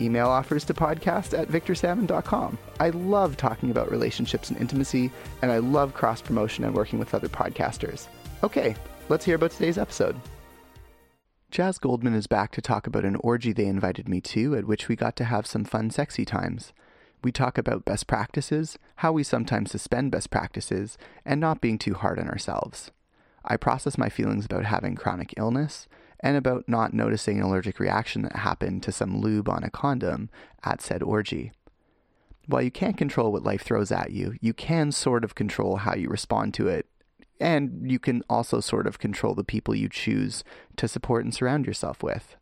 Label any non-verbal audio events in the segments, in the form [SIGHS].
Email offers to podcast at victorsalmon.com. I love talking about relationships and intimacy, and I love cross promotion and working with other podcasters. Okay, let's hear about today's episode. Jazz Goldman is back to talk about an orgy they invited me to, at which we got to have some fun, sexy times. We talk about best practices, how we sometimes suspend best practices, and not being too hard on ourselves. I process my feelings about having chronic illness, and about not noticing an allergic reaction that happened to some lube on a condom at said orgy. While you can't control what life throws at you, you can sort of control how you respond to it, and you can also sort of control the people you choose to support and surround yourself with.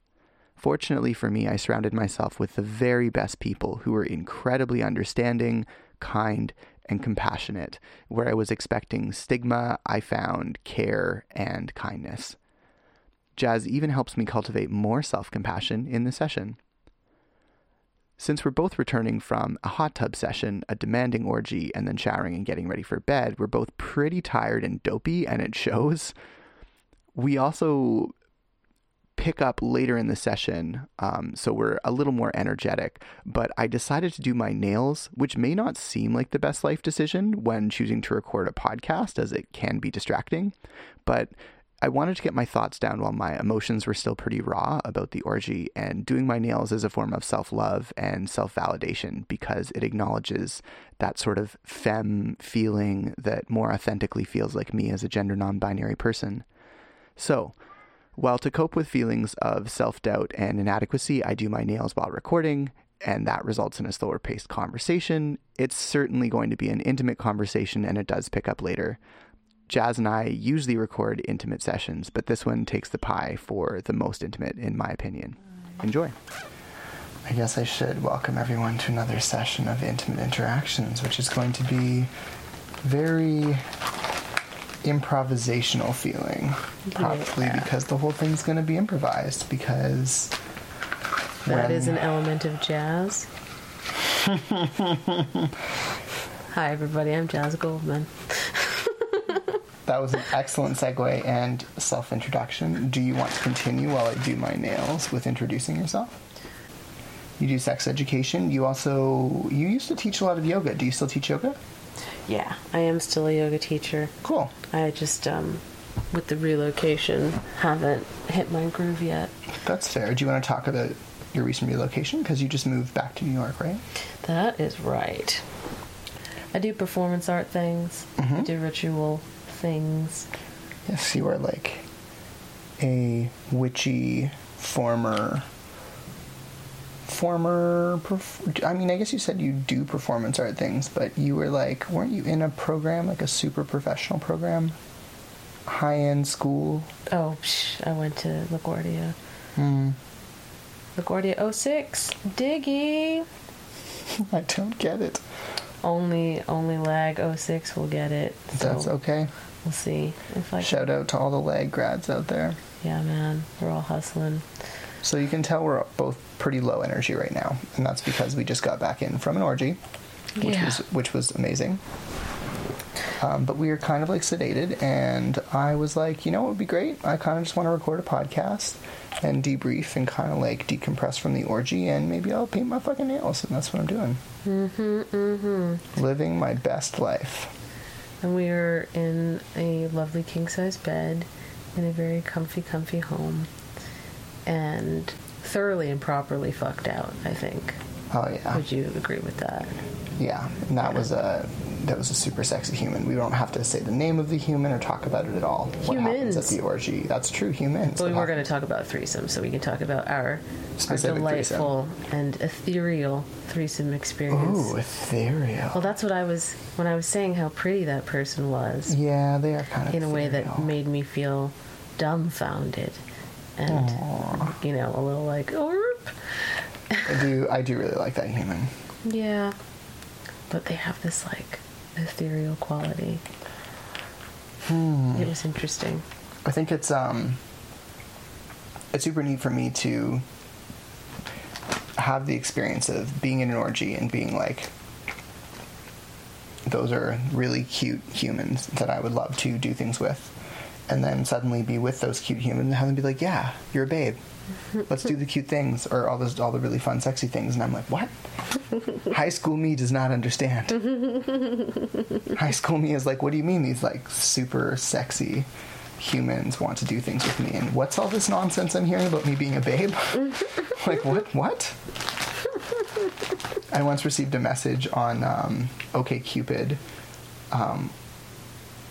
Fortunately for me, I surrounded myself with the very best people who were incredibly understanding, kind, and compassionate. Where I was expecting stigma, I found care and kindness. Jazz even helps me cultivate more self compassion in the session. Since we're both returning from a hot tub session, a demanding orgy, and then showering and getting ready for bed, we're both pretty tired and dopey, and it shows. We also pick up later in the session, um, so we're a little more energetic. But I decided to do my nails, which may not seem like the best life decision when choosing to record a podcast, as it can be distracting. But I wanted to get my thoughts down while my emotions were still pretty raw about the orgy, and doing my nails is a form of self love and self validation because it acknowledges that sort of femme feeling that more authentically feels like me as a gender non binary person. So, while to cope with feelings of self doubt and inadequacy, I do my nails while recording, and that results in a slower paced conversation. It's certainly going to be an intimate conversation, and it does pick up later. Jazz and I usually record intimate sessions, but this one takes the pie for the most intimate, in my opinion. Enjoy. I guess I should welcome everyone to another session of Intimate Interactions, which is going to be very improvisational feeling, probably Yeah. because the whole thing's going to be improvised. Because That when- is an element of jazz. [LAUGHS] Hi, everybody. I'm Jazz Goldman. That was an excellent segue and self introduction. Do you want to continue while I do my nails with introducing yourself? You do sex education. You also you used to teach a lot of yoga. Do you still teach yoga? Yeah, I am still a yoga teacher. Cool. I just, um, with the relocation, haven't hit my groove yet. That's fair. Do you want to talk about your recent relocation? Because you just moved back to New York, right? That is right. I do performance art things. I do ritual things. Yes, you are like a witchy former former perf- I mean I guess you said you do performance art things but you were like weren't you in a program like a super professional program high end school Oh, psh, I went to LaGuardia. hmm. LaGuardia 06. Diggy. [LAUGHS] I don't get it Only, only lag 06 will get it. So that's okay We'll see if I can. shout out to all the leg grads out there Yeah, man. We're all hustling. so you can tell we're both pretty low energy right now and that's because we just got back in from an orgy which Yeah. was which was amazing. Um, but we were kind of like sedated, and I was like, you know it would be great? I kind of just want to record a podcast and debrief and kind of like decompress from the orgy, and maybe I'll paint my fucking nails, and that's what I'm doing. Mm-hmm, mm-hmm. Living my best life. And we are in a lovely king size bed in a very comfy, comfy home. And thoroughly and properly fucked out, I think. Oh yeah, Would you agree with that? yeah. And that was a that was a super sexy human. We don't have to say the name of the human or talk about it at all. What happens at Humans. the orgy? That's true. Humans. Well, we What were going to talk about threesome, so we can talk about our, our delightful and ethereal threesome experience. Ooh, ethereal. Well, that's what I was when I was saying how pretty that person was. yeah, they are kind of in a way that made me feel dumbfounded and you know a little like oh I do. I do really like that human. yeah but they have this like ethereal quality Hmm. it was interesting I think it's um it's super neat for me to have the experience of being in an orgy and being like those are really cute humans that I would love to do things with. And then suddenly be with those cute humans and have them be like, Yeah, you're a babe. Let's do the cute things or all those all the really fun, sexy things. And I'm like, What? High school me does not understand. High school me is like, what do you mean these like super sexy humans want to do things with me? And what's all this nonsense I'm hearing about me being a babe? [LAUGHS] like what? What? I once received a message on um, OKCupid um,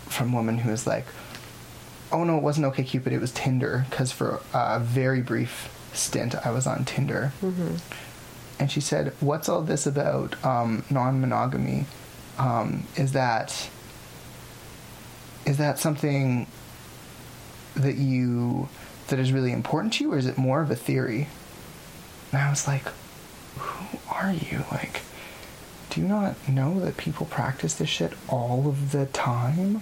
from a woman who was like, "Oh no, it wasn't OK Cupid. It was Tinder." Because for a very brief stint, I was on Tinder and she said, "What's all this about um, non-monogamy? Um, is that is that something that you that is really important to you, or is it more of a theory?" And I was like, "Who are you? Like, do you not know that people practice this shit all of the time?"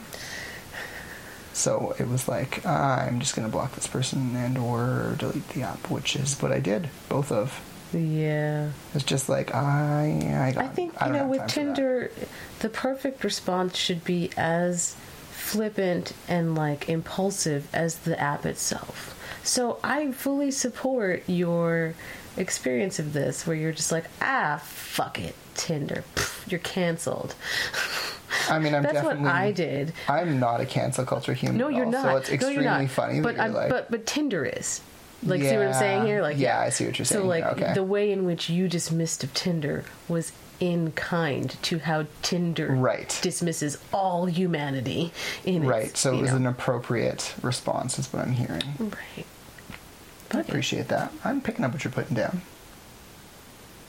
So it was like, I'm just gonna block this person and or delete the app, which is what I did, both of. yeah. It's just like I, I, i think I you know with time for that. tinder the perfect response should be as flippant and like impulsive as the app itself. So i fully support your experience of this where you're just like ah fuck it tinder. Pff, you're canceled [LAUGHS] I mean, I'm That's what definitely. I did. I'm not a cancel culture human. No, you're not. So it's no, extremely you're not. funny But that you're like, but but Tinder is. Like, see what I'm saying here? Like, Yeah, I see what you're saying. So, like, Okay. the way in which you dismissed of Tinder was in kind to how Tinder Right. dismisses all humanity in right. its, So it was know. an appropriate response, is what I'm hearing. right. I appreciate that. I'm picking up what you're putting down.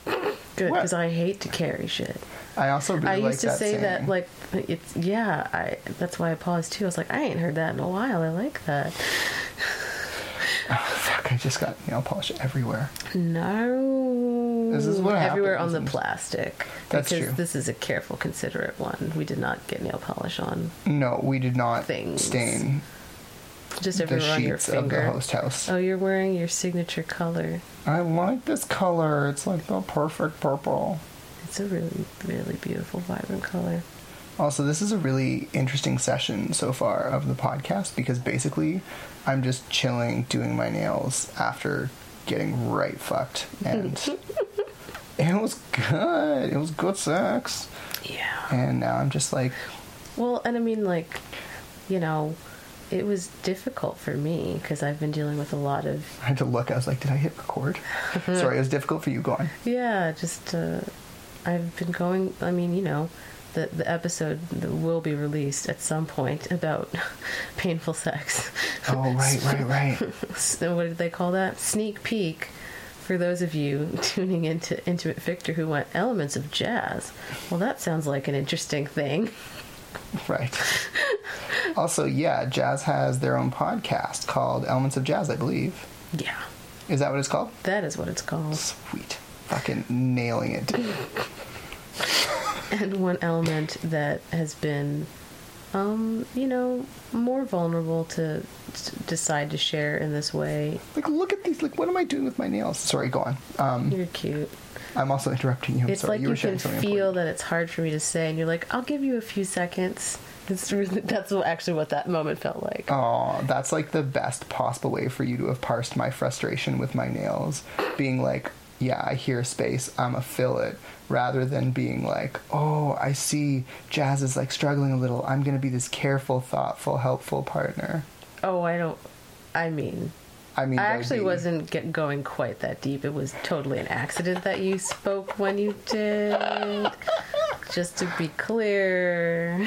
good because I hate to carry shit. I also really I like used to that say that like it's yeah. I that's why I paused too. I was like, I ain't heard that in a while. I like that. [LAUGHS] Oh, fuck! I just got nail polish everywhere. No. This is what everywhere happens on the plastic. That's because true. this is a careful, considerate one. We did not get nail polish on No, we did not Things. stain just the on your sheets of the host house. Oh, you're wearing your signature color. I like this color. It's like the perfect purple. It's a really, really beautiful, vibrant color. Also, this is a really interesting session so far of the podcast because basically I'm just chilling doing my nails after getting right fucked. And [LAUGHS] it was good. It was good sex. Yeah. And now I'm just like, Well, and I mean, like, you know, it was difficult for me because I've been dealing with a lot of I had to look. I was like, did I hit record? [LAUGHS] Sorry, it was difficult for you. Go on. Yeah, just uh, I've been going. I mean, you know, the the episode that will be released at some point about [LAUGHS] painful sex. Oh, right, right, [LAUGHS] right. so what did they call that? Sneak peek. For those of you [LAUGHS] tuning into Intimate Victor who want elements of jazz, well, that sounds like an interesting thing. Right. Also, yeah, Jazz has their own podcast called Elements of Jazz, I believe. Yeah, Is that what it's called? that is what it's called. Sweet. Fucking nailing it. And one element that has been um you know more vulnerable to, to decide to share in this way Like, look at these. Like, what am I doing with my nails? Sorry, go on. Um, you're cute I'm also interrupting you. I'm it's sorry. like you you, were can feel important. that it's hard for me to say and you're like i'll give you a few seconds It's really that's actually what that moment felt like. Oh, that's like the best possible way for you to have parsed my frustration with my nails. Being like, yeah, I hear space, I'm a fill it, rather than being like, oh, I see Jazz is like struggling a little. I'm gonna be this careful, thoughtful, helpful partner. Oh, I don't. I mean, I mean, I actually be- wasn't get going quite that deep. It was totally an accident that you spoke when you did. Just to be clear.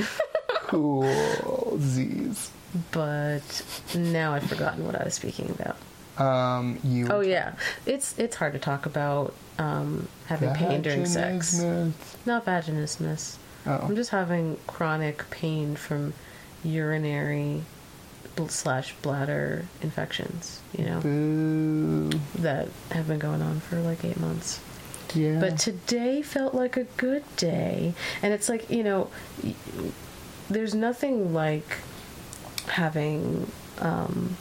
cool Z's. But now I've forgotten what I was speaking about. Um, you. Oh yeah, it's it's hard to talk about um, having pain during sex. Not vaginismus. Oh. I'm just having chronic pain from urinary slash bladder infections. You know Boo. that have been going on for like eight months. Yeah. But today felt like a good day. And it's like, you know, there's nothing like having um,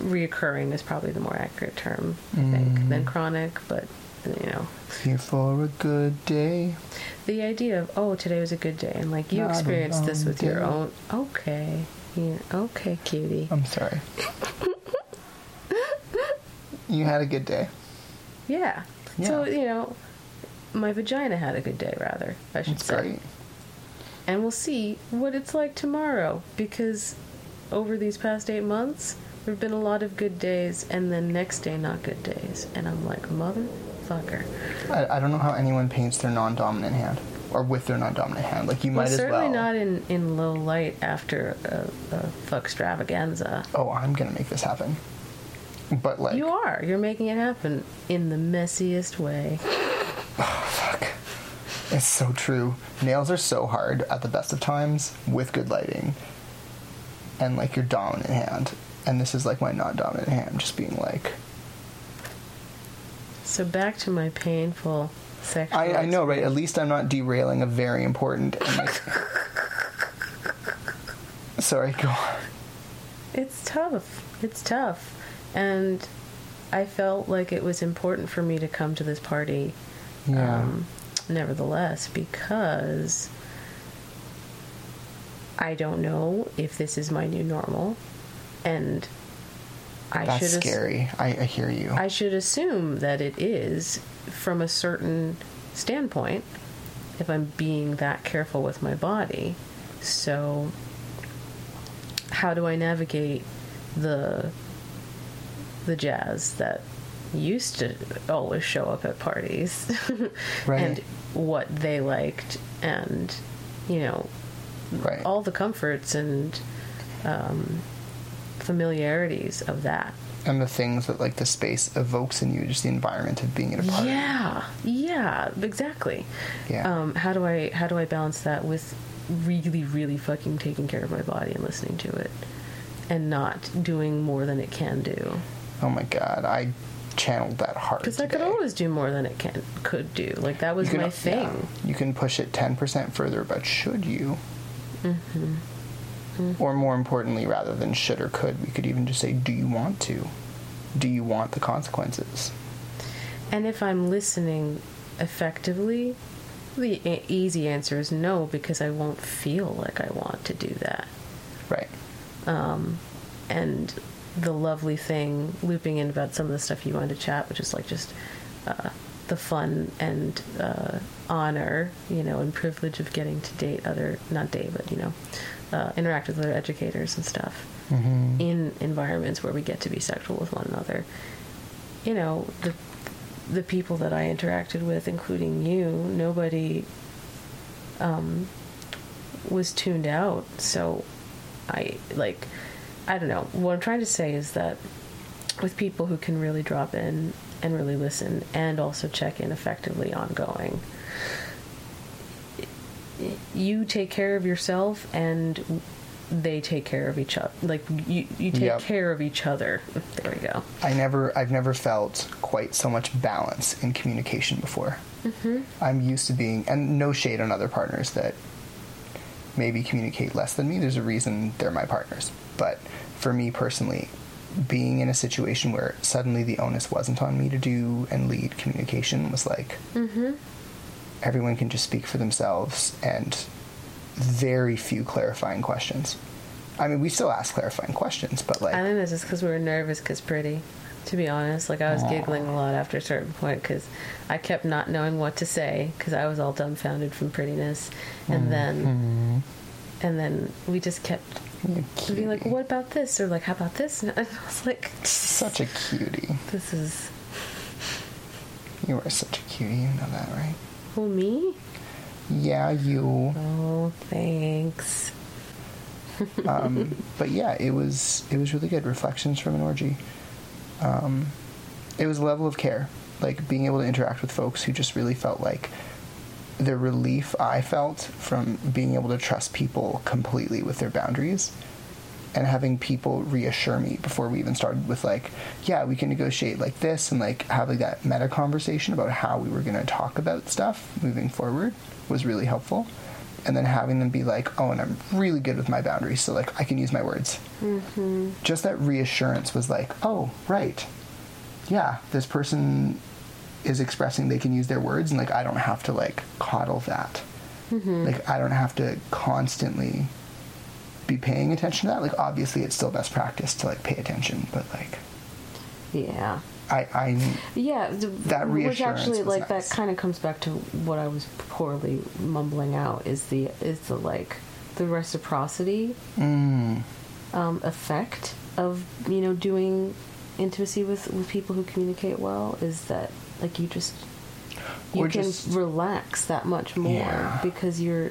reoccurring is probably the more accurate term, I think, mm. than chronic. But, you know, Here for a good day. the idea of, oh, today was a good day. And like you Not experienced this with your own. Okay. Yeah, okay, cutie. I'm sorry. you had a good day. Yeah. yeah. So, you know, my vagina had a good day, rather, I should It's say. great. and we'll see what it's like tomorrow because over these past eight months there have been a lot of good days and then next day not good days and i'm like motherfucker I, I don't know how anyone paints their non-dominant hand or with their non-dominant hand. Like you well might as certainly well. not in, in low light after a, a fuck extravaganza oh, I'm gonna make this happen. But like, you are you're making it happen in the messiest way [SIGHS] oh, fuck, it's so true. Nails are so hard at the best of times with good lighting, and like your dominant hand. And this is like my non-dominant hand, just being like, so back to my painful sexual I, I know, right? At least I'm not derailing a very important. [LAUGHS] Sorry, go on. It's tough. It's tough. And I felt like it was important for me to come to this party Yeah. um, nevertheless because I don't know if this is my new normal and I That's should scary. I, I hear you. I should assume that it is from a certain standpoint if I'm being that careful with my body. So, how do I navigate the the jazz that used to always show up at parties [LAUGHS] Right. and what they liked and you know right. all the comforts and um, familiarities of that and the things that like the space evokes in you, just the environment of being in a party. Yeah, yeah, exactly. Yeah. Um, how do I how do I balance that with really, really fucking taking care of my body and listening to it, and not doing more than it can do? Oh my god, I channeled that hard. Because I could always do more than it can could do. Like that was can- my thing. yeah, you can push it ten percent further, but should you? Mm-hmm. Or more importantly, rather than should or could, we could even just say, "Do you want to? Do you want the consequences?" And if I'm listening effectively, the e- easy answer is no, because I won't feel like I want to do that. Right. and the lovely thing looping in about some of the stuff you wanted to chat, which is like just uh, the fun and uh, honor, you know, and privilege of getting to date other, not date, but, you know, uh, interact with other educators and stuff in environments where we get to be sexual with one another. You know, the the people that I interacted with, including you, nobody um, was tuned out. So I like I don't know. What I'm trying to say is that with people who can really drop in and really listen and also check in effectively ongoing, you take care of yourself and they take care of each other. Like you, you take Yep. care of each other. There we go. I never, I've never felt quite so much balance in communication before. Mm-hmm. I'm used to being, and no shade on other partners that maybe communicate less than me. There's a reason they're my partners. But for me personally, being in a situation where suddenly the onus wasn't on me to do and lead communication was like, everyone can just speak for themselves and very few clarifying questions. I mean, we still ask clarifying questions, but like, I think this is because we were nervous because pretty. To be honest, like I was giggling a lot after a certain point because I kept not knowing what to say because I was all dumbfounded from prettiness, and mm-hmm. then and then we just kept being like, "What about this?" or like, "How about this?" And I was like, such a cutie. "This is You are such a cutie. You know that, right? Who me." Yeah, you. Oh, thanks. [LAUGHS] um, but yeah, it was it was really good. Reflections from an orgy. Um, it was a level of care, like being able to interact with folks who just really felt like the relief I felt from being able to trust people completely with their boundaries and having people reassure me before we even started with like yeah we can negotiate like this and like have like that meta conversation about how we were going to talk about stuff moving forward was really helpful. And then having them be like oh and i'm really good with my boundaries so like i can use my words. Mm-hmm. just that reassurance was like oh right. Yeah this person is expressing they can use their words and like i don't have to like coddle that. Like i don't have to constantly be paying attention to that like obviously it's still best practice to like pay attention but like Yeah. i i Yeah, the, That which actually like nice. that kind of comes back to what I was poorly mumbling out is the is the like the reciprocity mm, um, effect of you know doing intimacy with with people who communicate well is that like you just you Or can just- relax that much more Yeah. because you're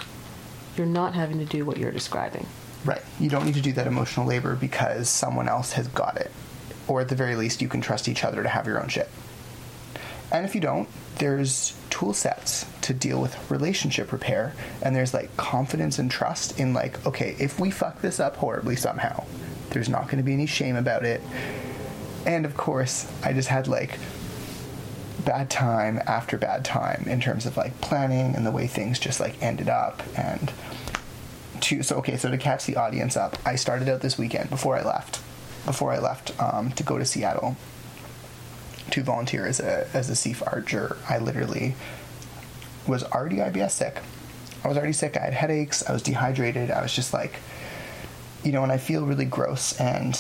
you're not having to do what you're describing. Right. You don't need to do that emotional labor because someone else has got it. Or at the very least you can trust each other to have your own shit. And if you don't there's tool sets to deal with relationship repair and there's like confidence and trust in like okay if we fuck this up horribly somehow there's not going to be any shame about it. And of course i just had like bad time after bad time in terms of like planning and the way things just like ended up and to so okay so to catch the audience up i started out this weekend before i left before i left um, to go to seattle to volunteer as a as a SEAF archer i literally was already ibs sick. I was already sick. I had headaches. I was dehydrated. I was just like you know when i feel really gross and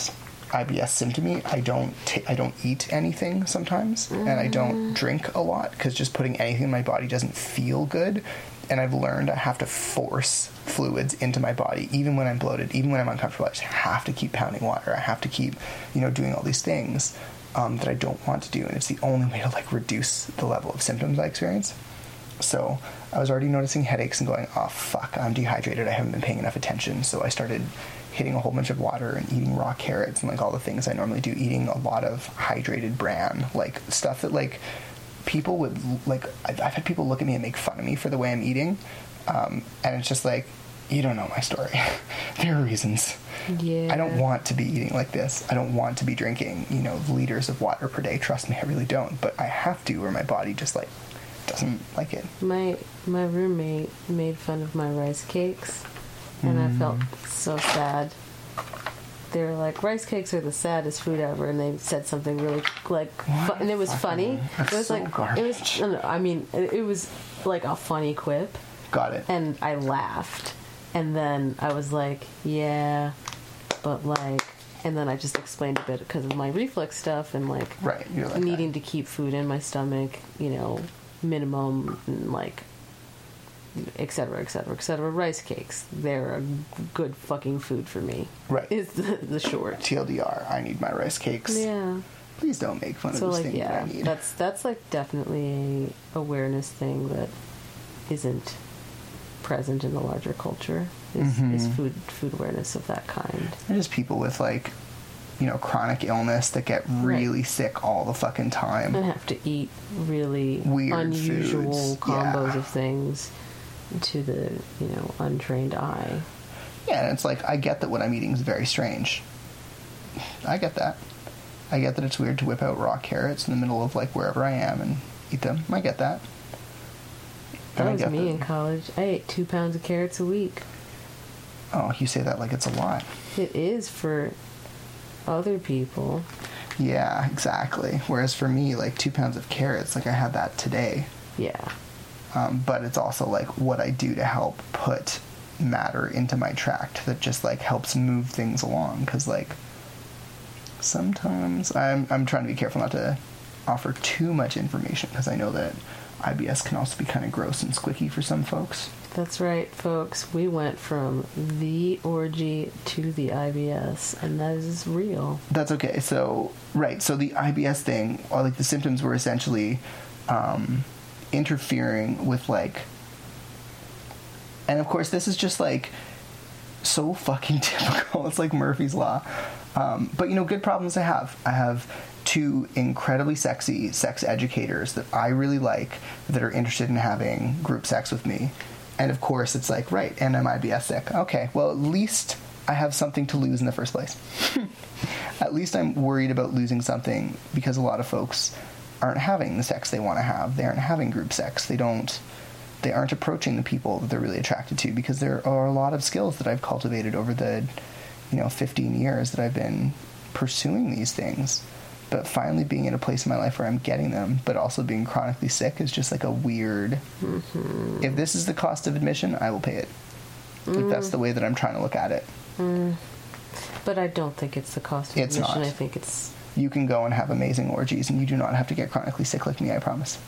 IBS symptomy, I don't ta- I don't eat anything sometimes, and I don't drink a lot because just putting anything in my body doesn't feel good. And I've learned I have to force fluids into my body, even when I'm bloated, even when I'm uncomfortable. I just have to keep pounding water. I have to keep, you know, doing all these things um, that I don't want to do, and it's the only way to like reduce the level of symptoms I experience. So I was already noticing headaches and going, oh fuck, I'm dehydrated. I haven't been paying enough attention. So I started hitting a whole bunch of water and eating raw carrots and like all the things I normally do. Eating a lot of hydrated bran, like stuff that like people would like. I've, I've had people look at me and make fun of me for the way I'm eating, um, and it's just like. You don't know my story. [LAUGHS] there are reasons. Yeah. I don't want to be eating like this. I don't want to be drinking, you know, liters of water per day. Trust me, I really don't. But I have to, or my body just like doesn't like it. My my roommate made fun of my rice cakes, and I felt Mm. so sad. They were like, "Rice cakes are the saddest food ever," and they said something really like, fu- and it was funny. That's it was so like it was. No, no, I mean, it, it was like a funny quip, Got it. and I laughed, and then I was like, "Yeah," but like. And then I just explained a bit because of my reflux stuff and like Right, you're like needing to keep food in my stomach, you know, minimum and like et cetera, et cetera, et cetera. Rice cakes, they're a good fucking food for me. Right. Is the, the short. TLDR, I need my rice cakes. Yeah. Please don't make fun So of those like things yeah, that I need. that's that's like definitely a awareness thing that isn't present in the larger culture. Is, Mm-hmm. is food food awareness of that kind. There's just people with like, you know, chronic illness that get really sick all the fucking time. and have to eat really Weird unusual foods, combos yeah. of things to the you know untrained eye. Yeah, and it's like I get that what I'm eating is very strange. I get that. I get that it's weird to whip out raw carrots in the middle of like wherever I am and eat them. I get that. That And was me that- in college. I ate two pounds of carrots a week. Oh, you say that like it's a lot. It is for other people. Yeah, exactly. Whereas for me, like two pounds of carrots, like I had that today. Yeah. Um, but it's also like what I do to help put matter into my tract that just like helps move things along because like sometimes I'm I'm trying to be careful not to offer too much information because I know that IBS can also be kind of gross and squicky for some folks. That's right, folks. We went from the orgy to the IBS, and that is real. That's okay. So right, so the IBS thing, or like the symptoms were essentially um, interfering with like, and of course this is just like so fucking [LAUGHS] typical. It's like Murphy's law. Um, but you know, good problems I have. I have two incredibly sexy sex educators that I really like that are interested in having group sex with me. And of course, it's like, right, and I'm IBS sick. Okay, well, at least I have something to lose in the first place. [LAUGHS] at least I'm worried about losing something because a lot of folks aren't having the sex they want to have. They aren't having group sex. They don't. They aren't approaching the people that they're really attracted to because there are a lot of skills that I've cultivated over the, you know, 15 years that I've been pursuing these things but finally being in a place in my life where I'm getting them, but also being chronically sick is just like a weird. Mm-hmm. If this is the cost of admission, I will pay it. Mm. Like that's the way that I'm trying to look at it. Mm. But I don't think it's the cost of it's admission. Not. I think it's. You can go and have amazing orgies, and you do not have to get chronically sick like me. I promise.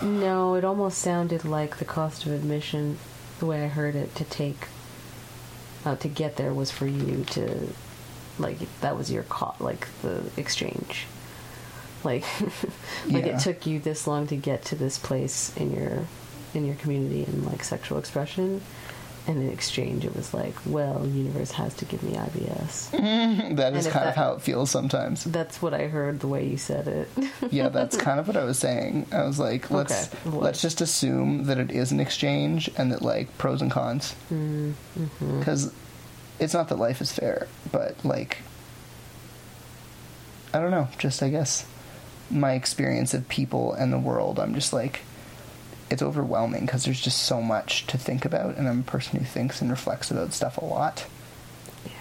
No, it almost sounded like the cost of admission, the way I heard it, to take, uh, to get there was for you to like that was your cost, like the exchange like [LAUGHS] like yeah. it took you this long to get to this place in your in your community and like sexual expression and in exchange it was like well universe has to give me ibs [LAUGHS] that is kind that, of how it feels sometimes. That's what i heard the way you said it. [LAUGHS] Yeah that's kind of what i was saying. I was like let's okay. let's just assume that it is an exchange and that like pros and cons. Because mm-hmm it's not that life is fair, but like I don't know, just I guess my experience of people and the world, I'm just like it's overwhelming because there's just so much to think about and I'm a person who thinks and reflects about stuff a lot. Yeah.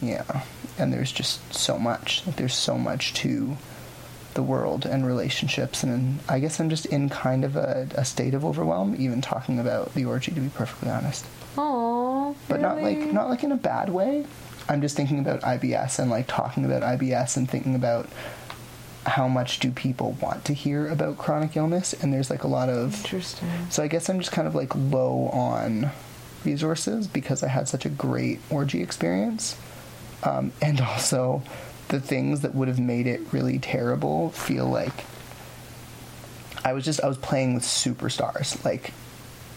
Yeah. And there's just so much. Like there's so much to the world and relationships and I guess I'm just in kind of a, a state of overwhelm even talking about the orgy to be perfectly honest. Oh, but not like not like in a bad way. I'm just thinking about IBS and like talking about IBS and thinking about how much do people want to hear about chronic illness? And there's like a lot of interesting. So i guess i'm just kind of like low on resources because i had such a great orgy experience. Um, and also the things that would have made it really terrible feel like i was just i was playing with superstars like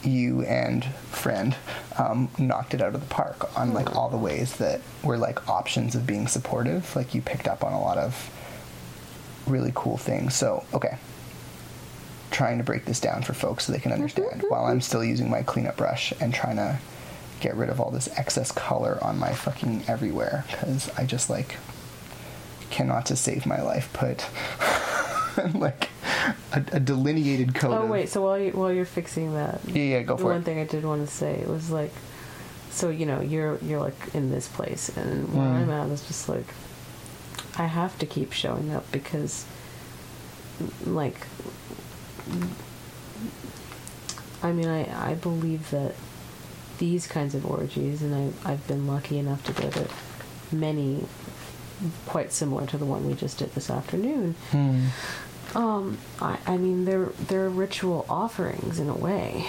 you and friend um, knocked it out of the park on like all the ways that were like options of being supportive. Like you picked up on a lot of really cool things. So okay, trying to break this down for folks so they can understand while I'm still using my cleanup brush and trying to get rid of all this excess color on my fucking everywhere because I just like cannot to save my life put [LAUGHS] like a, a delineated coat. Oh wait, so while you while you're fixing that, yeah, yeah, go for one it. One thing I did want to say was like, so you know you're you're like in this place, and where mm. I'm at is just like, I have to keep showing up because, like, I mean, I I believe that these kinds of orgies, and I I've been lucky enough to go to many quite similar to the one we just did this afternoon. Hmm. Um, I, I mean, they're they're ritual offerings in a way.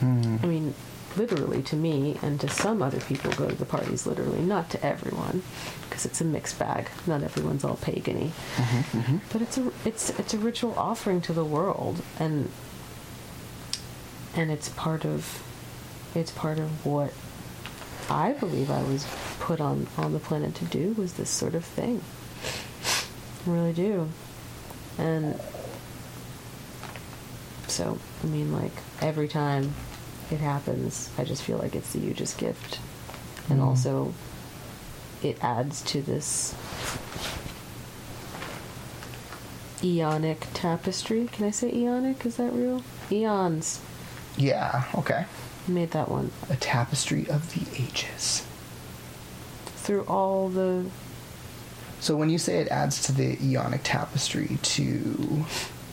Hmm. I mean, literally to me and to some other people go to the parties literally, not to everyone, because it's a mixed bag. Not everyone's all pagany, mm-hmm, mm-hmm. but it's a it's it's a ritual offering to the world, and and it's part of it's part of what I believe I was put on on the planet to do was this sort of thing. I really do. And so, I mean, like every time it happens, I just feel like it's the hugest gift, and mm. also it adds to this eonic tapestry. Can I say eonic? Is that real? Eons. Yeah. Okay made that one. A tapestry of the ages. Through all the. So when you say it adds to the eonic tapestry to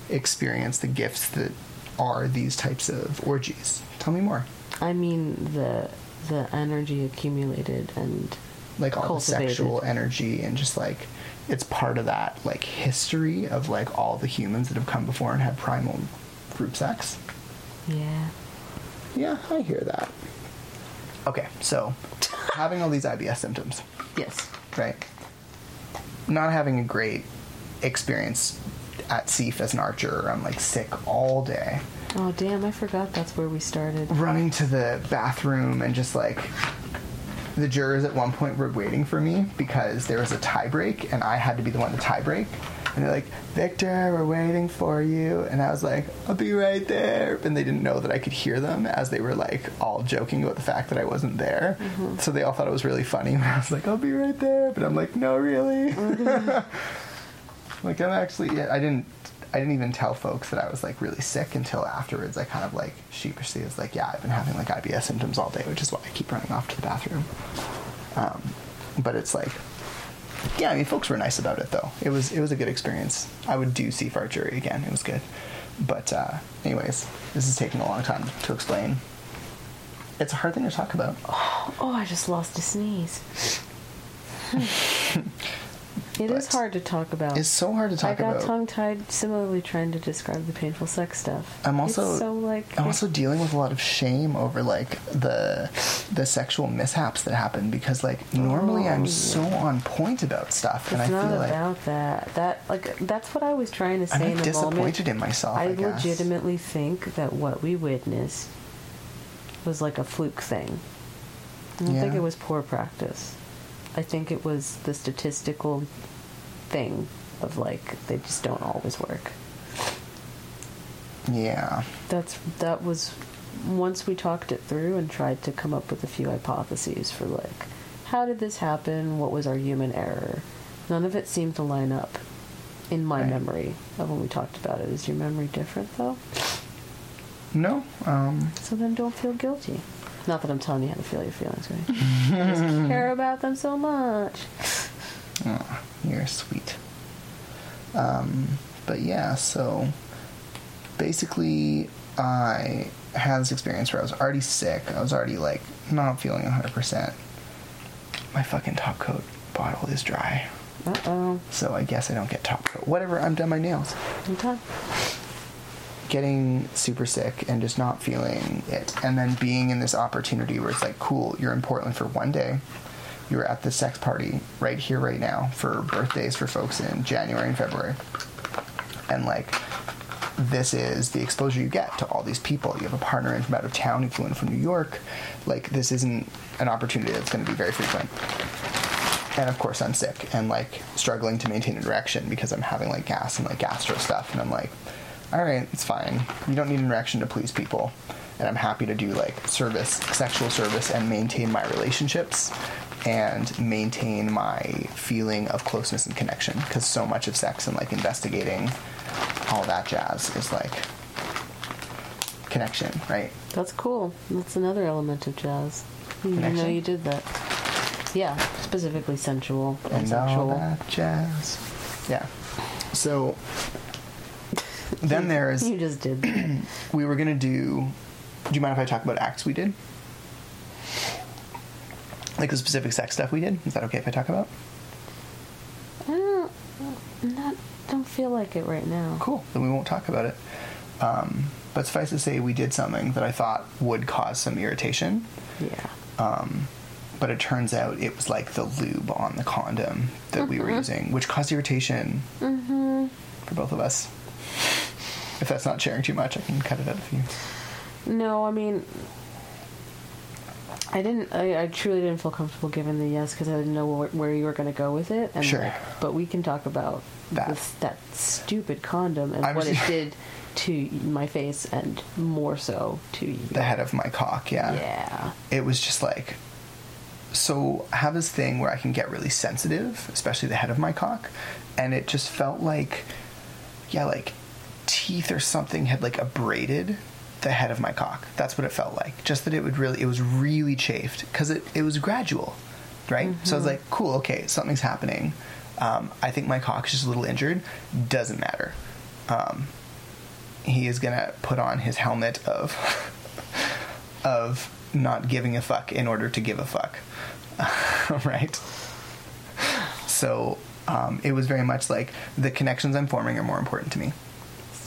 experience the gifts that are these types of orgies, tell me more. I mean the the energy accumulated and like all Cultivated. the sexual energy and just like it's part of that like history of like all the humans that have come before and had primal group sex. yeah. Yeah, I hear that. Okay, so [LAUGHS] having all these IBS symptoms, Yes. right? Not having a great experience at SEAF as an archer. I'm like sick all day. Oh damn! I forgot that's where we started. running to the bathroom and just like the jurors at one point were waiting for me because there was a tie break and I had to be the one to tie break. And they're like, Victor, we're waiting for you. And I was like, I'll be right there. And they didn't know that I could hear them as they were like all joking about the fact that I wasn't there. Mm-hmm. So they all thought it was really funny when [LAUGHS] I was like, I'll be right there. But I'm like, no, really. Mm-hmm. [LAUGHS] like I'm actually, I didn't, I didn't even tell folks that I was like really sick until afterwards. I kind of like sheepishly was like, yeah, I've been having like IBS symptoms all day, which is why I keep running off to the bathroom. Um, but it's like, yeah, I mean, folks were nice about it though. It was, it was a good experience. I would do Sea Archery again. It was good. But uh, anyways, this is taking a long time to explain. It's a hard thing to talk about. Oh, I just lost a sneeze. [LAUGHS] [LAUGHS] It is hard to talk about. It's so hard to talk about. I got tongue tied similarly trying to describe the painful sex stuff. I'm also It's so like I'm also dealing with a lot of shame over like the the sexual mishaps that happen because like normally I'm oh. so on point about stuff and I feel like about that. That like that's what I was trying to say I'm in the moment. disappointed in myself. I, I legitimately think that what we witnessed was like a fluke thing. I don't think it was poor practice. I think it was the statistical thing of like they just don't always work. Yeah, That's that was once we talked it through and tried to come up with a few hypotheses for like how did this happen? What was our human error? None of it seemed to line up in my Right. memory of when we talked about it. Is your memory different though? no, um, So then don't feel guilty. Not that I'm telling you how to feel your feelings, right? I just care [LAUGHS] about them so much. Oh, you're sweet. Um, but yeah, so basically, I had this experience where I was already sick. I was already like not feeling 100. percent My fucking top coat bottle is dry. Uh oh. So I guess I don't get top coat. Whatever, I'm done my nails. I'm done. Getting super sick and just not feeling it. And then being in this opportunity where it's like, cool, you're in Portland for one day. You're at the sex party right here, right now for birthdays for folks in January and February. And like, this is the exposure you get to all these people. You have a partner in from out of town who flew in from New York. Like, this isn't an opportunity that's going to be very frequent. And of course, I'm sick and like struggling to maintain an erection because I'm having like gas and like gastro stuff. And I'm like, all right, it's fine. You don't need an erection to please people. And I'm happy to do like service, sexual service, and maintain my relationships and maintain my feeling of closeness and connection. Because so much of sex and like investigating all that jazz is like connection, right? That's cool. That's another element of jazz. You know you did that. Yeah, specifically sensual and, and all sexual. that jazz. Yeah. So then [LAUGHS] there is You just did [CLEARS THROAT] we were gonna do. Do you mind if I talk about acts we did? Like the specific sex stuff we did. Is that okay if I talk about? I don't, not, don't feel like it right now. Cool. Then we won't talk about it. Um, but suffice to say, we did something that I thought would cause some irritation. Yeah. Um, but it turns out it was like the lube on the condom that we were using, which caused irritation Mm-hmm. for both of us. If that's not sharing too much, I can cut it out if you. No, I mean, I didn't. I, I truly didn't feel comfortable giving the yes because I didn't know where, where you were going to go with it. And Sure. like, but we can talk about That. this, that stupid condom and I'm what it [LAUGHS] did to my face and more so to you. The head of my cock, yeah. Yeah. It was just like. So I have this thing where I can get really sensitive, especially the head of my cock, and it just felt like, yeah, like teeth or something had like abraded the head of my cock. That's what it felt like. Just that it would really, it was really chafed because it, it was gradual, right? So I was like, cool, okay, something's happening. Um, I think my cock's just a little injured. Doesn't matter. Um, he is gonna put on his helmet of [LAUGHS] of not giving a fuck in order to give a fuck. [LAUGHS] right? So um, it was very much like the connections I'm forming are more important to me,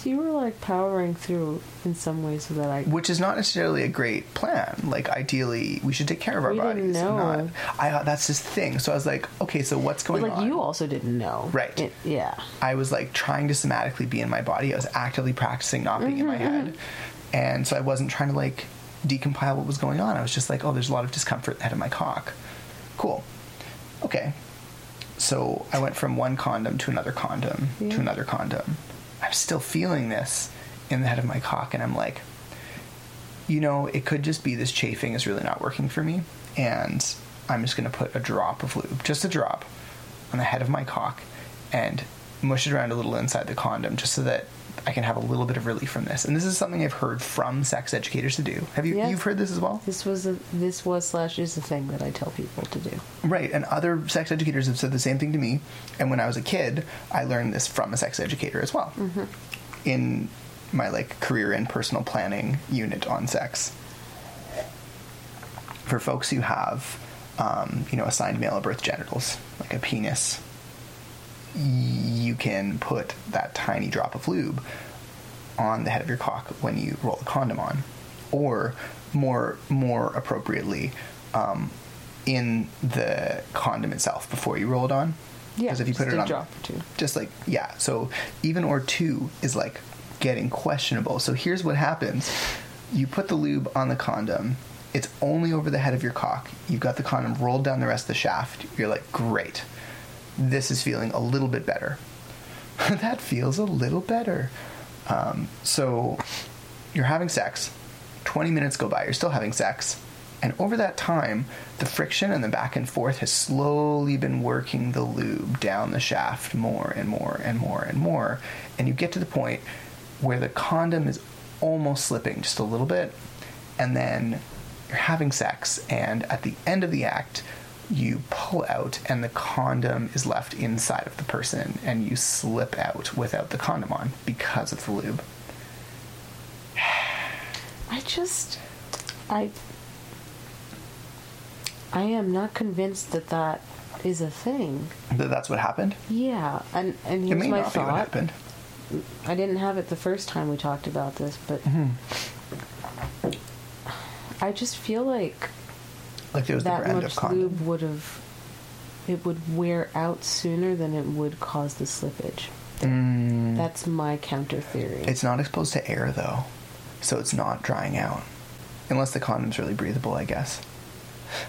So you were like powering through in some ways so that I. which is not necessarily a great plan. Like ideally, we should take care of our We didn't bodies. know. Not, I that's this thing. So I was like, okay, so what's But going like on? you also didn't know. Right. It- yeah. I was like trying to somatically be in my body. I was actively practicing not being in my Mm-hmm, head. And so I wasn't trying to like decompile what was going on. I was just like, oh, there's a lot of discomfort ahead of my cock. Cool. Okay. So I went from one condom to another condom Yeah. to another condom. I'm still feeling this in the head of my cock, and I'm like, you know, it could just be this chafing is really not working for me, and I'm just to put a drop of lube, just a drop, on the head of my cock, and mush it around a little inside the condom, just so that I can have a little bit of relief from this. And this is something I've heard from sex educators to do. Have you? Yeah. You've heard this as well? This was a this was slash is a thing that I tell people to do. Right, and other sex educators have said the same thing to me. And when I was a kid, I learned this from a sex educator as well. In my like career and personal planning unit on sex. For folks who have, um, you know, assigned male at birth genitals, like a penis, you can put that tiny drop of lube on the head of your cock when you roll the condom on, or more more appropriately, um, in the condom itself before you roll it on. Yeah, because if you put it on, drop two. just like yeah, so even or two is like getting questionable. So here's what happens: you put the lube on the condom. It's only over the head of your cock. You've got the condom rolled down the rest of the shaft. You're like, great. This is feeling a little bit better. [LAUGHS] that feels a little better. Um, so you're having sex. 20 minutes go by. You're still having sex. And over that time, the friction and the back and forth has slowly been working the lube down the shaft more and more and more and more. And you get to the point where the condom is almost slipping just a little bit. And then you're having sex. And at the end of the act, you pull out and the condom is left inside of the person and you slip out without the condom on because of the lube. I just, I, I am not convinced that that is a thing. That that's what happened. Yeah, and and It here's may my not be what thought. happened. I didn't have it the first time we talked about this, but Mm-hmm. I just feel like Like there was the that brand much of condom. lube would have, it would wear out sooner than it would cause the slippage. Mm, That's my counter theory. it's not exposed to air though, so it's not drying out. Unless the condom's really breathable, I guess.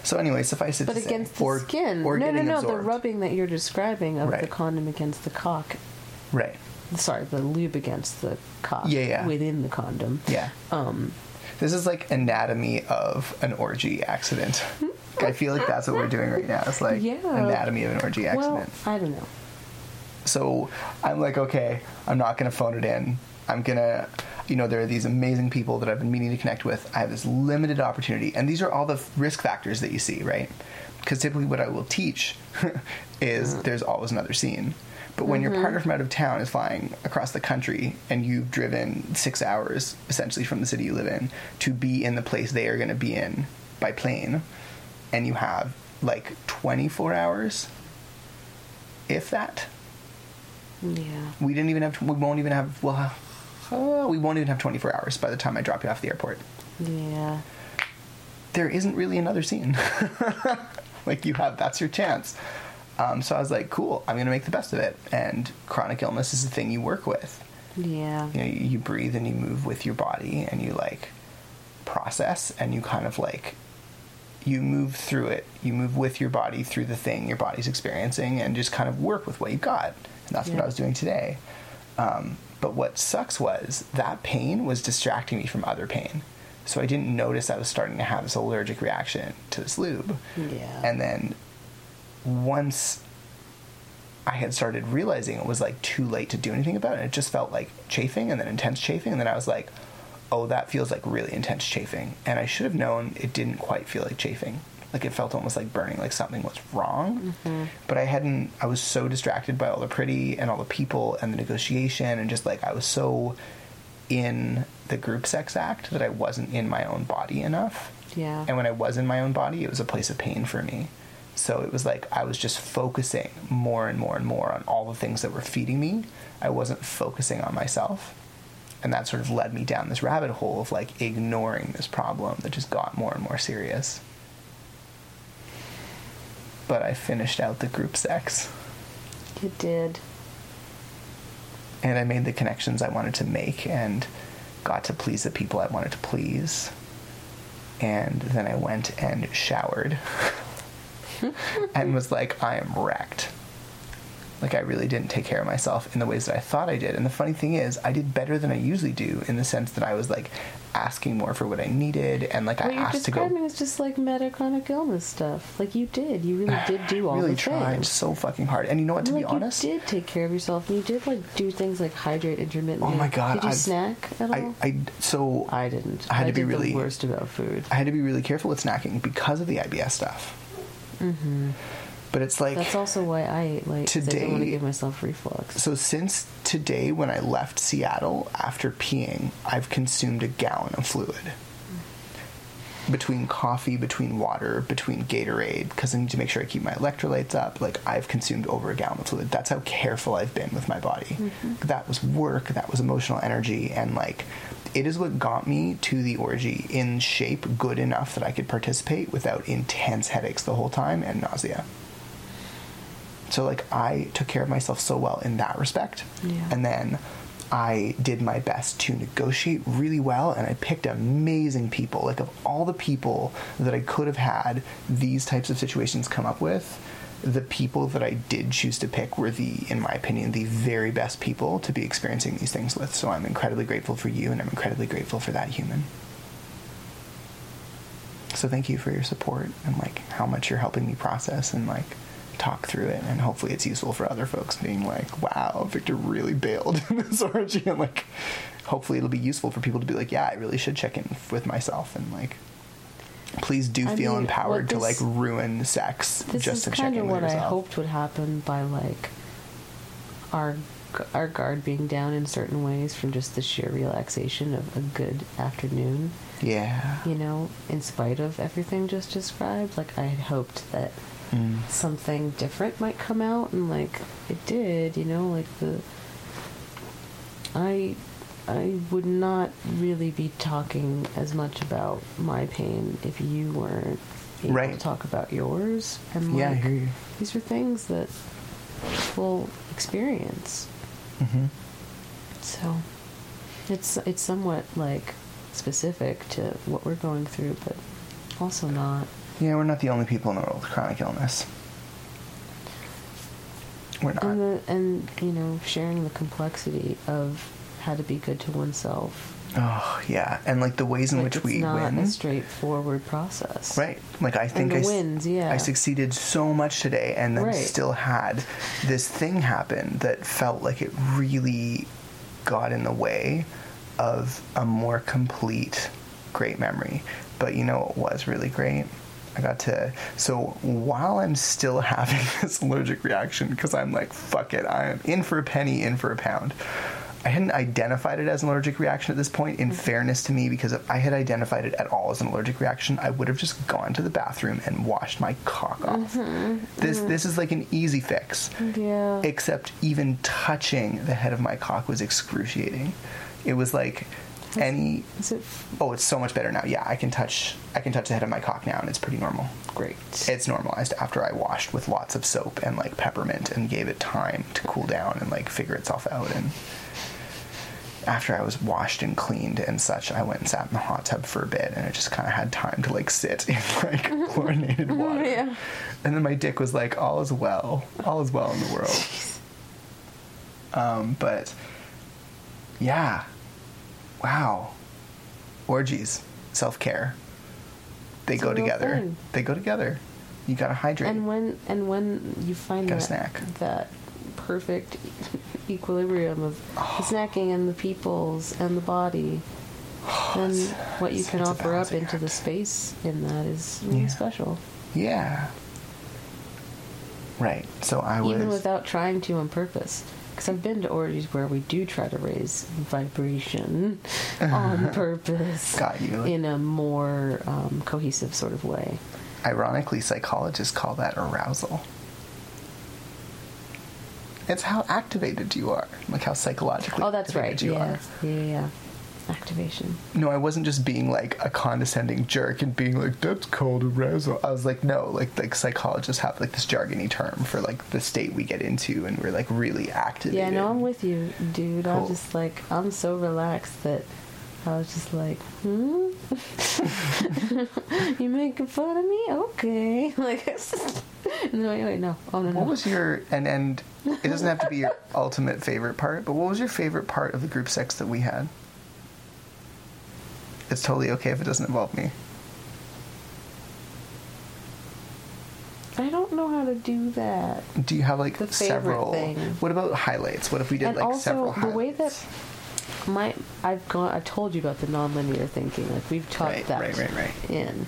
So anyway, suffice it but to say, against the or, skin. or no, no, no. The rubbing that you're describing of the condom against the cock. Right. Sorry, the lube against the cock. Yeah, yeah. Within the condom. Yeah. Um, This is like anatomy of an orgy accident. I feel like that's what we're doing right now. It's like Yeah. anatomy of an orgy well, accident. I don't know. So I'm like, okay, I'm not gonna phone it in. I'm gonna, you know, there are these amazing people that I've been meaning to connect with. I have this limited opportunity, and these are all the risk factors that you see, right? Because typically, what I will teach [LAUGHS] is uh-huh. there's always another scene. But when your partner from out of town is flying across the country and you've driven six hours essentially from the city you live in to be in the place they are going to be in by plane, and you have like 24 hours, if that, Yeah. we didn't even have. We won't even have. Well, uh, we won't even have 24 hours by the time I drop you off the airport. Yeah. There isn't really another scene. [LAUGHS] like you have, that's your chance. Um, so I was like, cool. I'm gonna make the best of it. And chronic illness is the thing you work with. Yeah. You know, you, you breathe and you move with your body, and you like process, and you kind of like you move through it. You move with your body through the thing your body's experiencing, and just kind of work with what you got. And that's what I was doing today. Um, but what sucks was that pain was distracting me from other pain. So I didn't notice I was starting to have this allergic reaction to this lube. Yeah. And then once I had started realizing it was like too late to do anything about it, it just felt like chafing and then intense chafing. And then I was like, oh, that feels like really intense chafing. And I should have known it didn't quite feel like chafing. Like it felt almost like burning, like something was wrong. Mm-hmm. But I hadn't, I was so distracted by all the pretty and all the people and the negotiation and just like I was so in the group sex act that I wasn't in my own body enough. Yeah. And when I was in my own body, it was a place of pain for me. So it was like I was just focusing more and more and more on all the things that were feeding me. I wasn't focusing on myself. And that sort of led me down this rabbit hole of like ignoring this problem that just got more and more serious. But I finished out the group sex You did. and I made the connections I wanted to make and got to please the people I wanted to please. And then I went and showered [LAUGHS] [LAUGHS] and was like, I am wrecked. Like, I really didn't take care of myself in the ways that I thought I did. And the funny thing is, I did better than I usually do in the sense that I was like asking more for what I needed and like What I asked to go. describing is just like meta chronic illness stuff. Like you did. You really did do [SIGHS] all really the tried things. so fucking hard. And you know what, to like be honest, you did take care of yourself. And you did like do things like hydrate intermittently. Oh my God, Did you I've- snack at I, all? I, so I didn't. I had to be did really- the worst about food. I had to be really careful with snacking because of the IBS stuff. Mm-hmm. But it's like That's also why I ate like 'cause I want to Today- give myself reflux. so since today when I left Seattle after peeing, I've consumed a gallon of fluid. Between coffee, between water, between Gatorade, because I need to make sure I keep my electrolytes up. Like I've consumed over a gallon of fluid. That's how careful I've been with my body. That was work. That was emotional energy, and like it is what got me to the orgy in shape, good enough that I could participate without intense headaches the whole time and nausea. So like I took care of myself so well in that respect. Yeah. And then I did my best to negotiate really well and I picked amazing people. Like of all the people that I could have had these types of situations come up with, the people that I did choose to pick were the in my opinion the very best people to be experiencing these things with. So I'm incredibly grateful for you and I'm incredibly grateful for that human. So thank you for your support and like how much you're helping me process and like talk through it and hopefully it's useful for other folks being like, wow, Victor really bailed in this [LAUGHS] orgy and like hopefully it'll be useful for people to be like, yeah, I really should check in with myself and like please do I feel mean, empowered what to like ruin sex This just is to check kind in of with what I hoped would happen by like our our guard being down in certain ways from just the sheer relaxation of a good afternoon. Yeah. You know, in spite of everything just described, like I had hoped that Mm. something different might come out, and like it did. You know, like the I I would not really be talking as much about my pain if you weren't able Right. to talk about yours. And Yeah, I like, hear you. these are things that we'll experience. hmm So it's it's somewhat like specific to what we're going through, but also not. Yeah, we're not the only people in the world with chronic illness. We're not. And the and you know sharing the complexity of how to be good to oneself. oh, yeah. And like the ways in Like, which we win. a straightforward process. Right. Like I think I, wins, yeah. I succeeded so much today and then Right. still had this thing happen that felt like it really got in the way of a more complete great memory. But you know what was really great? I got to so while I'm still [LAUGHS] having this allergic reaction because I'm like fuck it, I am in for a penny, in for a pound. I hadn't identified it as an allergic reaction at this point, in mm-hmm. fairness to me, because if I had identified it at all as an allergic reaction, I would have just gone to the bathroom and washed my cock off. Mm-hmm. This mm-hmm. this is like an easy fix. Yeah. Except even touching the head of my cock was excruciating. It was like any Is it oh, it's so much better now. Yeah, I can touch I can touch the head of my cock now and it's pretty normal. great? It's normalized after I washed with lots of soap and like peppermint and gave it time to cool down and like figure itself out. And after I was washed and cleaned and such, I went and sat in the hot tub for a bit and I just kind of had time to like sit in [LAUGHS] like [LAUGHS] chlorinated water. Yeah. And then my dick was like, all is well, all is well in the world. Um, but yeah, wow, orgies, self care, they It's go together. thing. They go together. You gotta hydrate. And when and when you find that snack. that perfect [LAUGHS] equilibrium of the snacking and the peoples and the body, and what you can offer up into the space in that is really Yeah. special. yeah. Right. So I was. Even without trying to on purpose. Because I've been to orgies where we do try to raise vibration on purpose Got you. in a more um, cohesive sort of way. Ironically, psychologists call that arousal. It's how activated you are, like how psychologically. Oh, that's right. You Yeah. are. yeah, yeah, yeah. Activation. No, I wasn't just being like a condescending jerk and being like that's called arousal. I was like, no, like like psychologists have like this jargony term for like the state we get into and we're like really activated. Yeah, no, I'm with you, dude. I'm just like, I'm so relaxed that I was just like, hmm? [LAUGHS] you making fun of me? Okay. [LAUGHS] Like, no, wait, wait, no. Oh, no, no. What was your and and it doesn't have to be your [LAUGHS] ultimate favorite part, but what was your favorite part of the group sex that we had? It's totally okay if it doesn't involve me. I don't know how to do that. Do you have like The several? thing. What about highlights? What if we did and like also, several the highlights? way that my I've gone, I told you about the nonlinear thinking. Like we've talked Right, that right, right, right. in.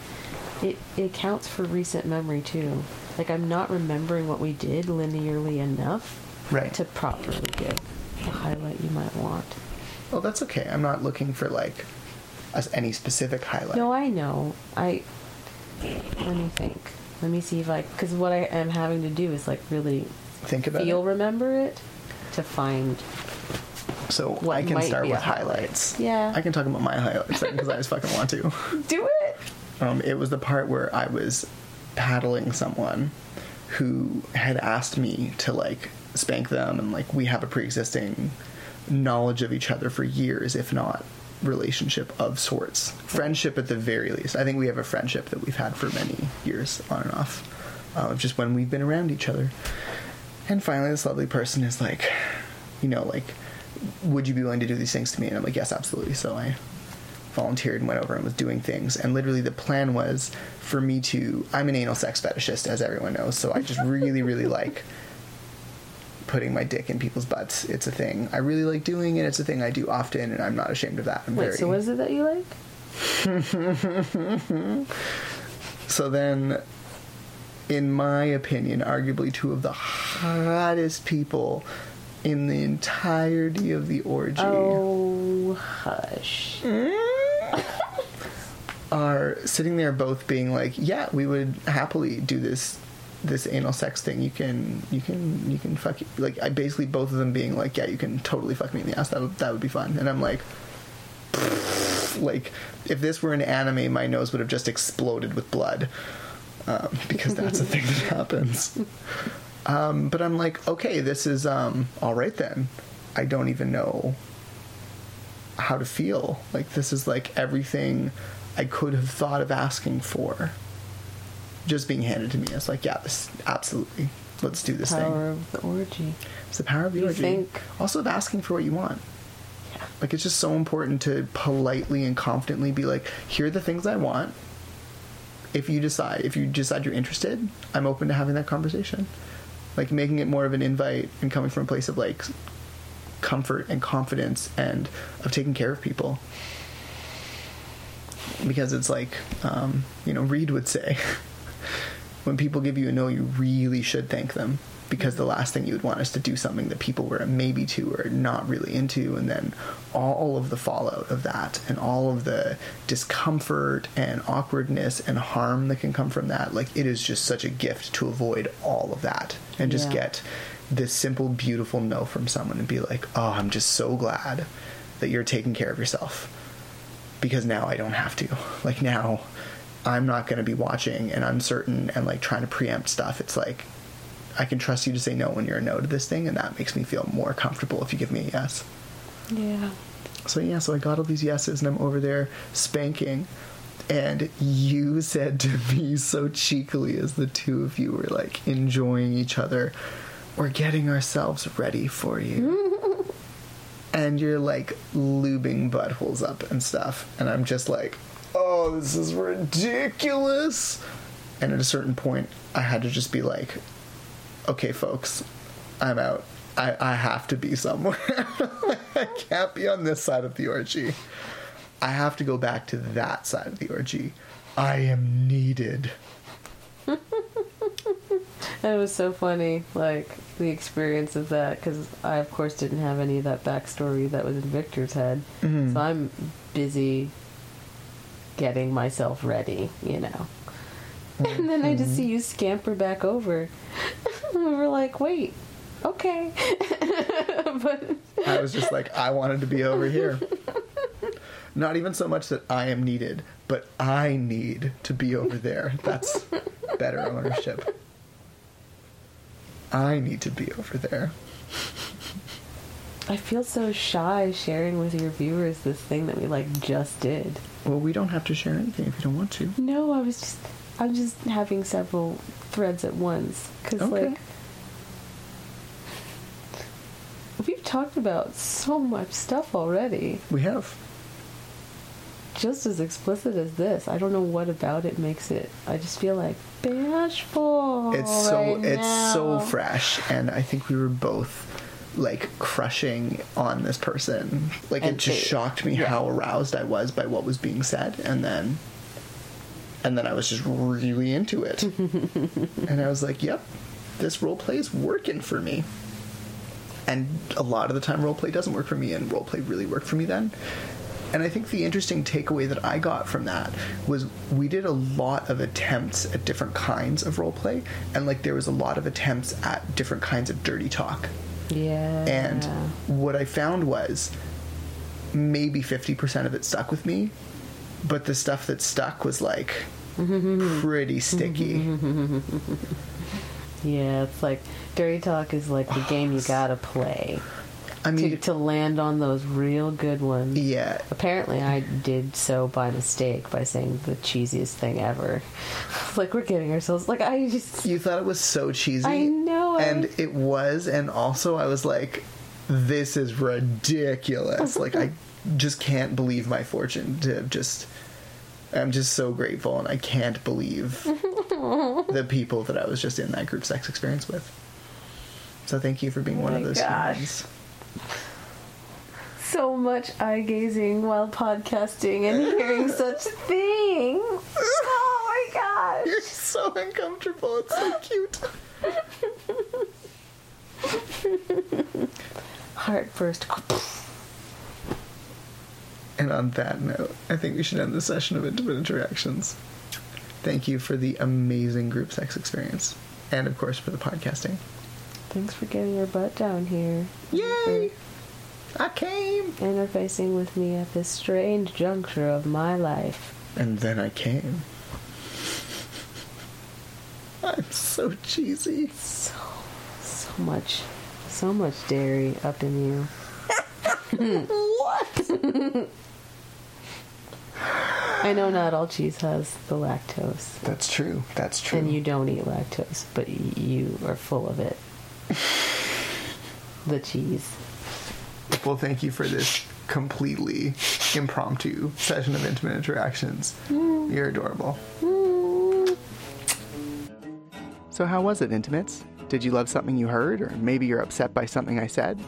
It it counts for recent memory too. Like I'm not remembering what we did linearly enough right. to properly get the highlight you might want. Well, that's okay. I'm not looking for like us any specific highlight. No, I know. I let me think. Let me see if I because what I am having to do is like really Think about feel it. remember it to find So what I can start with highlight. highlights. Yeah. I can talk about my highlights because I just fucking want to. [LAUGHS] do it. Um, it was the part where I was paddling someone who had asked me to like spank them, and like we have a pre-existing knowledge of each other for years, if not relationship of sorts, friendship at the very least. I think we have a friendship that we've had for many years, on and off, uh, just when we've been around each other. And finally, this lovely person is like, you know, like, would you be willing to do these things to me? And I'm like, yes, absolutely. So I volunteered and went over and was doing things. And literally, the plan was for me to. I'm an anal sex fetishist, as everyone knows. So I just really, really [LAUGHS] like putting my dick in people's butts. It's a thing I really like doing, and it's a thing I do often, and I'm not ashamed of that. I'm Wait, very. so what is it that you like? [LAUGHS] So then, in my opinion, arguably two of the hottest people in the entirety of the orgy Oh, hush. [LAUGHS] are sitting there both being like, "Yeah, we would happily do this this anal sex thing. You can you can you can fuck like I basically both of them being like, "Yeah, you can totally fuck me in the ass. That would, that would be fun." And I'm like like if this were an anime, my nose would have just exploded with blood. Um, because that's a thing that happens. [LAUGHS] Um, but I'm like, okay, this is um, all right then. I don't even know how to feel. Like this is like everything I could have thought of asking for, just being handed to me. It's like, yeah, this absolutely. Let's do this thing. Power of the orgy. It's the power of the You orgy. think- Also, of asking for what you want. Yeah. Like it's just so important to politely and confidently be like, here are the things I want. If you decide, if you decide you're interested, I'm open to having that conversation. Like making it more of an invite and coming from a place of like comfort and confidence and of taking care of people. Because it's like, um, you know, Reed would say, [LAUGHS] when people give you a no, you really should thank them because the last thing you would want is to do something that people were maybe to or not really into, and then all of the fallout of that and all of the discomfort and awkwardness and harm that can come from that. Like, it is just such a gift to avoid all of that and just Yeah. get this simple, beautiful no from someone and be like, oh, I'm just so glad that you're taking care of yourself because now I don't have to. Like now I'm not going to be watching and uncertain and like trying to preempt stuff. It's like I can trust you to say no when you're a no to this thing and that makes me feel more comfortable if you give me a yes. Yeah. So yeah, so I got all these yeses and I'm over there spanking and you said to [LAUGHS] me so cheekily as the two of you were like enjoying each other, we're getting ourselves ready for you. [LAUGHS] and you're like lubing buttholes up and stuff. And I'm just like, oh, this is ridiculous. And at a certain point, I had to just be like, okay, folks, I'm out. I, I have to be somewhere. [LAUGHS] I can't be on this side of the orgy. I have to go back to that side of the orgy. I am needed. [LAUGHS] It was so funny, like the experience of that, because I, of course, didn't have any of that backstory that was in Victor's head. Mhm. So I'm busy getting myself ready, you know. [LAUGHS] And then I just mm-hmm. see you scamper back over. [LAUGHS] We were like, wait, okay. [LAUGHS] but I was just like, I wanted to be over here. Not even so much that I am needed, but I need to be over there. That's better ownership. I need to be over there. I feel so shy sharing with your viewers this thing that we like just did. Well, we don't have to share anything if you don't want to. No, I was just I'm just having several threads at once cuz Okay. like we've talked about so much stuff already, We have. just as explicit as this. I don't know what about it makes it. I just feel like bashful. It's so right it's so fresh and I think we were both like crushing on this person. Like it just it- shocked me yeah. how aroused I was by what was being said and then and then I was just really into it. [LAUGHS] and I was like, "Yep, this role play is working for me." And a lot of the time role play doesn't work for me and role play really worked for me then. And I think the interesting takeaway that I got from that was we did a lot of attempts at different kinds of role play and like there was a lot of attempts at different kinds of dirty talk. Yeah. And what I found was maybe 50% of it stuck with me, but the stuff that stuck was like pretty sticky. [LAUGHS] yeah, it's like dirty talk is like the game you [SIGHS] got to play I to mean, to land on those real good ones. yeah, Apparently, I did so by mistake by saying the cheesiest thing ever. [LAUGHS] like we're getting ourselves like I just you thought it was so cheesy. I know. And it was, and also I was like, this is ridiculous. like, I [LAUGHS] just can't believe my fortune to have just. I'm just so grateful, and I can't believe [LAUGHS] the people that I was just in that group sex experience with. So thank you for being oh one of those gosh. humans. so much eye gazing while podcasting and hearing [LAUGHS] such things. Oh my gosh. You're so uncomfortable. It's so cute. [LAUGHS] Heart first. And on that note, I think we should end the session of intimate interactions. Thank you for the amazing group sex experience, and of course for the podcasting. Thanks for getting your butt down here. Yay! I came! Interfacing with me at this strange juncture of my life. And then I came. I'm so cheesy. So, so much, so much dairy up in you. [LAUGHS] what? [LAUGHS] I know not all cheese has the lactose, That's true. That's true. and you don't eat lactose, but you are full of it. the cheese. Well, thank you for this completely impromptu session of intimate interactions. Mm. You're adorable. Mm. So, how was it, Intimates? Did you love something you heard, or maybe you're upset by something I said?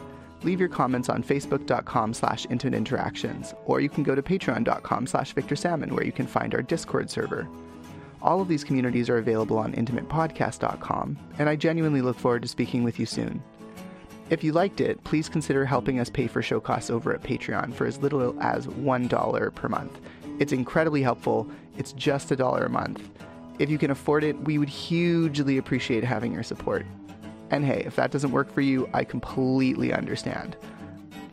Leave your comments on facebook.com slash intimate interactions, or you can go to patreon.com slash Victor Salmon, where you can find our Discord server. All of these communities are available on intimatepodcast.com, and I genuinely look forward to speaking with you soon. If you liked it, please consider helping us pay for show costs over at Patreon for as little as $1 per month. It's incredibly helpful. It's just a dollar a month. If you can afford it, we would hugely appreciate having your support. And hey, if that doesn't work for you, I completely understand.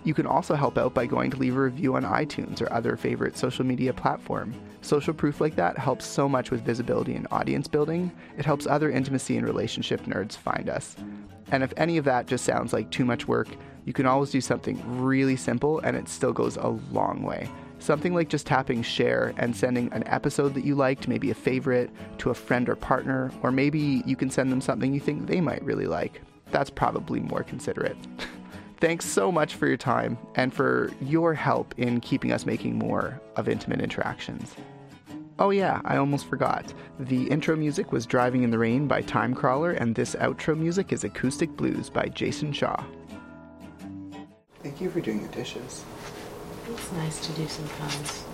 You can also help out by going to leave a review on iTunes or other favorite social media platform. Social proof like that helps so much with visibility and audience building. It helps other intimacy and relationship nerds find us. And if any of that just sounds like too much work, you can always do something really simple and it still goes a long way. Something like just tapping share and sending an episode that you liked, maybe a favorite, to a friend or partner, or maybe you can send them something you think they might really like. That's probably more considerate. [LAUGHS] Thanks so much for your time and for your help in keeping us making more of intimate interactions. Oh, yeah, I almost forgot. The intro music was Driving in the Rain by Timecrawler, and this outro music is Acoustic Blues by Jason Shaw. Thank you for doing the dishes. It's nice to do sometimes.